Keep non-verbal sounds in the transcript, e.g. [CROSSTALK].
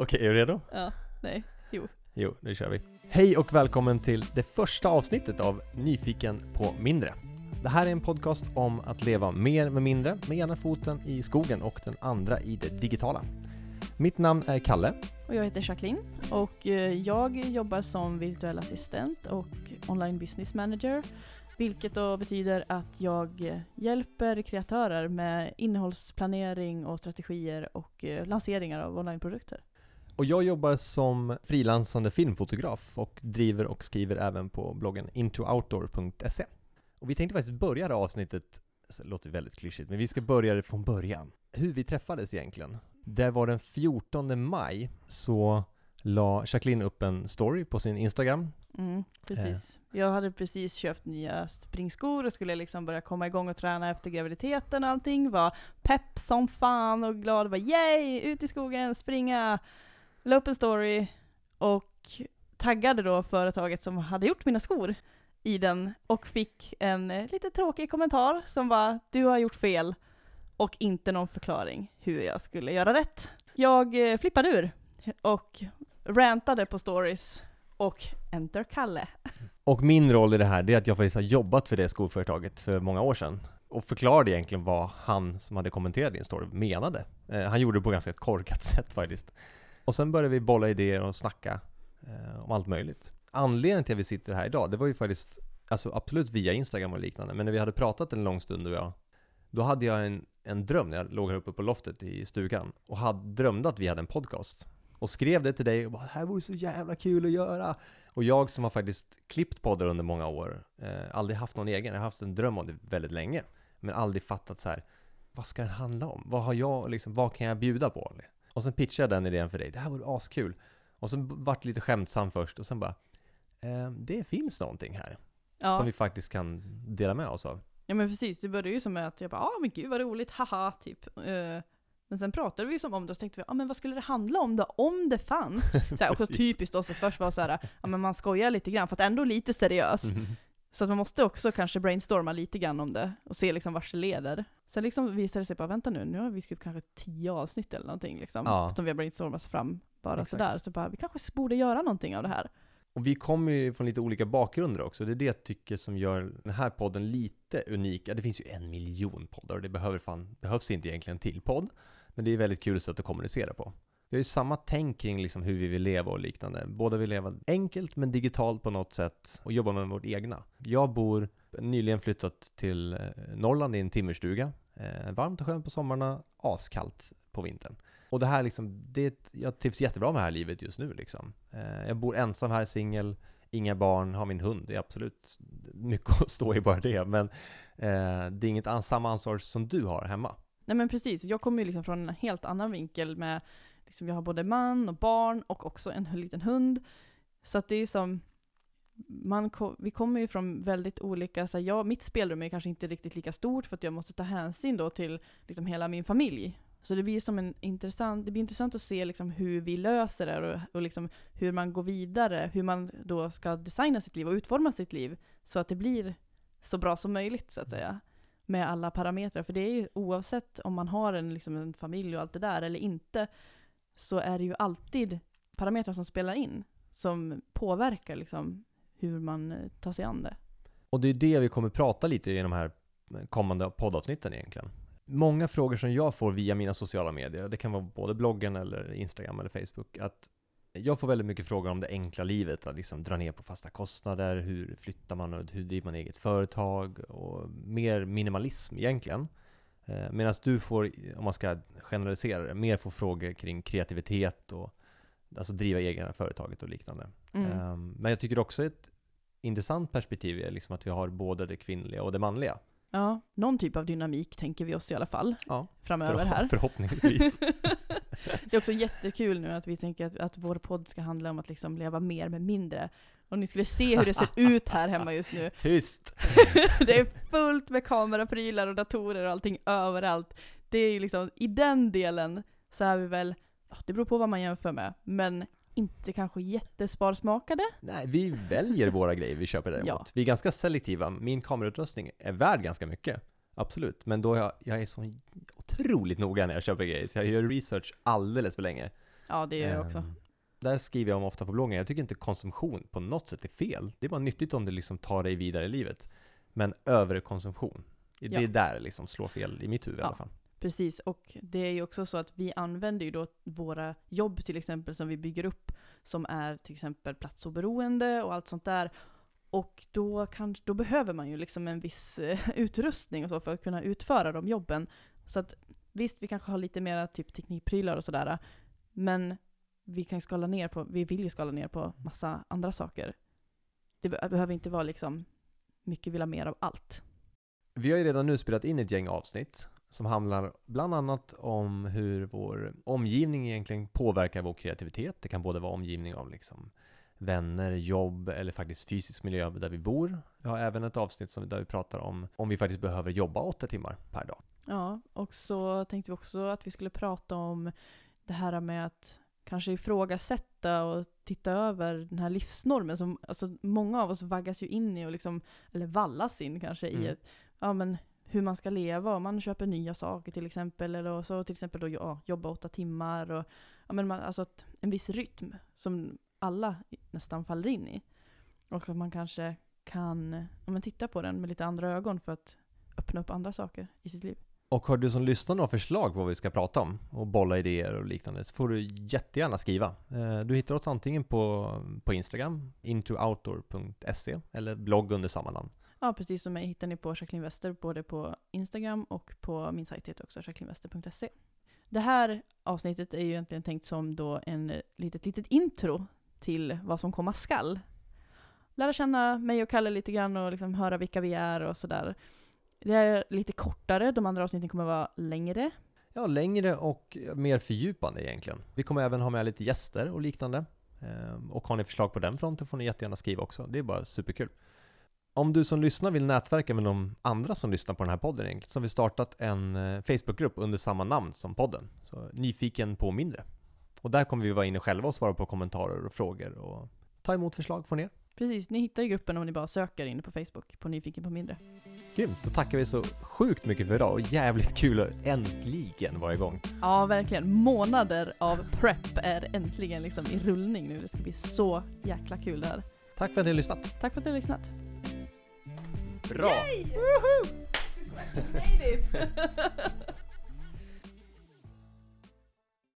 Okej, är du redo? Ja, nej, jo. Jo, nu kör vi. Hej och välkommen till det första avsnittet av Nyfiken på mindre. Det här är en podcast om att leva mer med mindre, med ena foten i skogen och den andra i det digitala. Mitt namn är Kalle. Och jag heter Jacqueline och eh, jag jobbar som virtuell assistent och online business manager. Vilket då betyder att jag eh, hjälper kreatörer med innehållsplanering och strategier och eh, lanseringar av onlineprodukter. Och jag jobbar som frilansande filmfotograf och driver och skriver även på bloggen intooutdoor.se. Och vi tänkte faktiskt börja det avsnittet, alltså, det låter väldigt klyschigt, men vi ska börja det från början. Hur vi träffades egentligen. Det var den 14 maj så la Jacqueline upp en story på sin Instagram. Mm, precis. Jag hade precis köpt nya springskor och skulle liksom börja komma igång och träna efter graviditeten och allting. Var pepp som fan och glad. Var yay! Ut i skogen, springa! La upp en story och taggade då företaget som hade gjort mina skor i den och fick en eh, lite tråkig kommentar som var du har gjort fel och inte någon förklaring hur jag skulle göra rätt. Jag eh, flippade ur och rantade på stories och enter Kalle. Och min roll i det här, det är att jag faktiskt har jobbat för det skoföretaget för många år sedan. Och förklarade egentligen vad han som hade kommenterat din story menade. Eh, han gjorde det på ganska ett korkat [LAUGHS] sätt faktiskt. Och sen började vi bolla idéer och snacka eh, om allt möjligt. Anledningen till att vi sitter här idag, det var ju faktiskt, alltså absolut via Instagram och liknande, men när vi hade pratat en lång stund du och jag, då hade jag en, en dröm när jag låg här uppe på loftet i stugan och hade drömde att vi hade en podcast. Och skrev det till dig och bara det här vore så jävla kul att göra. Och jag som har faktiskt klippt poddar under många år, eh, aldrig haft någon egen, jag har haft en dröm om det väldigt länge, men aldrig fattat så här, vad ska den handla om? Vad har jag, liksom, vad kan jag bjuda på? Och sen pitchade jag den idén för dig, det här vore askul. Och sen vart lite skämtsam först och sen bara, eh, det finns någonting här. Ja. Som vi faktiskt kan dela med oss av. Ja men precis, det började ju som att jag bara ah men gud vad roligt, haha, typ. Eh, men sen pratade vi som om det och så tänkte vi, ja ah, men vad skulle det handla om då? Om det fanns? [LAUGHS] Så här, också typiskt oss att först var så här, ja men man skojar lite grann, fast ändå lite seriös. Mm. Så att man måste också kanske brainstorma lite grann om det och se liksom vart det leder. Sen liksom visade det sig bara, vänta nu, nu har vi skrivit kanske tio avsnitt eller någonting liksom. Ja. Som vi har brainstormat fram bara Exakt. sådär. Så bara, vi kanske borde göra någonting av det här. Och vi kommer ju från lite olika bakgrunder också. Det är det jag tycker som gör den här podden lite unik. Ja, det finns ju en miljon poddar och det behöver fan, behövs inte egentligen en till podd. Men det är väldigt kul sätt att kommunicera på. Vi har ju samma tänk kring liksom hur vi vill leva och liknande. Båda vill leva enkelt men digitalt på något sätt och jobba med vårt egna. Jag bor nyligen flyttat till eh, Norrland i en timmerstuga. Eh, varmt och skönt på sommarna, askallt på vintern. Och det här liksom, det, jag trivs jättebra med det här livet just nu liksom. Eh, jag bor ensam här, singel, inga barn, har min hund. Det är absolut mycket [LAUGHS] att stå i bara det. Men eh, det är inget an- samma ansvar som du har hemma. Nej men precis, jag kommer ju liksom från en helt annan vinkel med, liksom jag har både man och barn och också en liten hund. Så att det är som, man ko- vi kommer ju från väldigt olika, så här, jag, mitt spelrum är kanske inte riktigt lika stort för att jag måste ta hänsyn då till liksom hela min familj. Så det blir som en intressant, det blir intressant att se liksom hur vi löser det och, och liksom hur man går vidare, hur man då ska designa sitt liv och utforma sitt liv så att det blir så bra som möjligt så att säga med alla parametrar. För det är ju oavsett om man har en, liksom en familj och allt det där eller inte, så är det ju alltid parametrar som spelar in, som påverkar liksom hur man eh, tar sig an det. Och det är det vi kommer prata lite i de här kommande poddavsnitten egentligen. Många frågor som jag får via mina sociala medier, det kan vara både bloggen eller Instagram eller Facebook, att jag får väldigt mycket frågor om det enkla livet, att liksom dra ner på fasta kostnader, hur flyttar man och hur driver man eget företag och mer minimalism egentligen. Eh, Medan du får, om man ska generalisera det, mer får frågor kring kreativitet och alltså driva egna företaget och liknande. Mm. Ehm, Men jag tycker också ett intressant perspektiv är liksom att vi har både det kvinnliga och det manliga. Ja, någon typ av dynamik tänker vi oss i alla fall Ja, framöver Förhopp- här. Förhoppningsvis. [LAUGHS] det är också jättekul nu att vi tänker att, att vår podd ska handla om att liksom leva mer med mindre. Och ni skulle se hur det ser ut här hemma just nu. [LAUGHS] Tyst! [LAUGHS] det är fullt med kameraprylar och datorer och allting överallt. Det är ju liksom, i den delen så är vi väl, det beror på vad man jämför med, men inte kanske jättesparsmakade. Nej, vi väljer våra grejer vi köper däremot. Ja. Vi är ganska selektiva. Min kamerautrustning är värd ganska mycket. Absolut. Men då jag, jag är så otroligt noga när jag köper grejer, så jag gör research alldeles för länge. Ja, det gör jag också. Där skriver jag om ofta på bloggen, jag tycker inte konsumtion på något sätt är fel. Det är bara nyttigt om det liksom tar dig vidare i livet. Men överkonsumtion, det Ja. är där det liksom slår fel i mitt huvud i Ja. alla fall. Precis, och det är ju också så att vi använder ju då våra jobb till exempel som vi bygger upp, som är till exempel platsoberoende och allt sånt där. Och då, kan, då behöver man ju liksom en viss eh, utrustning och så för att kunna utföra de jobben. Så att visst, vi kanske har lite mera typ teknikprylar och sådär, men vi kan skala ner på, vi vill ju skala ner på massa andra saker. Det be- behöver inte vara liksom mycket vill ha mer av allt. Vi har ju redan nu spelat in ett gäng avsnitt som handlar bland annat om hur vår omgivning egentligen påverkar vår kreativitet. Det kan både vara omgivning av liksom vänner, jobb eller faktiskt fysisk miljö där vi bor. Vi har även ett avsnitt som, där vi pratar om om vi faktiskt behöver jobba åtta timmar per dag. Ja, och så tänkte vi också att vi skulle prata om det här med att kanske ifrågasätta och titta över den här livsnormen som, alltså många av oss vaggas ju in i och liksom, eller vallas in kanske i Mm. ett, ja men hur man ska leva, om man köper nya saker till exempel, eller och så till exempel då ja, jobba åtta timmar och, ja men man, alltså en viss rytm som alla nästan faller in i. Och att man kanske kan, ja men titta på den med lite andra ögon för att öppna upp andra saker i sitt liv. Och har du som lyssnar några förslag på vad vi ska prata om och bolla idéer och liknande så får du jättegärna skriva. Eh, du hittar oss antingen på, på Instagram, intooutdoor.se eller blogg under samma namn. Ja, precis som mig hittar ni på Jacqueline Wester både på Instagram och på min sajt heter också jacquelinewester.se. Det här avsnittet är ju egentligen tänkt som då en litet, litet intro till vad som komma skall. Lära känna mig och Kalle lite grann och liksom höra vilka vi är och sådär. Det är lite kortare, de andra avsnitten kommer vara längre. Ja, längre och mer fördjupande egentligen. Vi kommer även ha med lite gäster och liknande. Eh, Och har ni förslag på den fronten får ni jättegärna skriva också. Det är bara superkul. Om du som lyssnar vill nätverka med de andra som lyssnar på den här podden egentligen, så har vi startat en eh, Facebookgrupp under samma namn som podden. Så nyfiken på mindre. Och där kommer vi vara inne själva och svara på kommentarer och frågor och ta emot förslag från er. Precis, ni hittar ju gruppen om ni bara söker inne på Facebook på Nyfiken på mindre. Grymt, då tackar vi så sjukt mycket för idag och jävligt kul att äntligen vara igång. Ja, verkligen. Månader av prep är äntligen liksom i rullning nu. Det ska bli så jäkla kul det här. Tack för att ni har lyssnat. Tack för att du har lyssnat. Bra! Yay! Made it! [LAUGHS]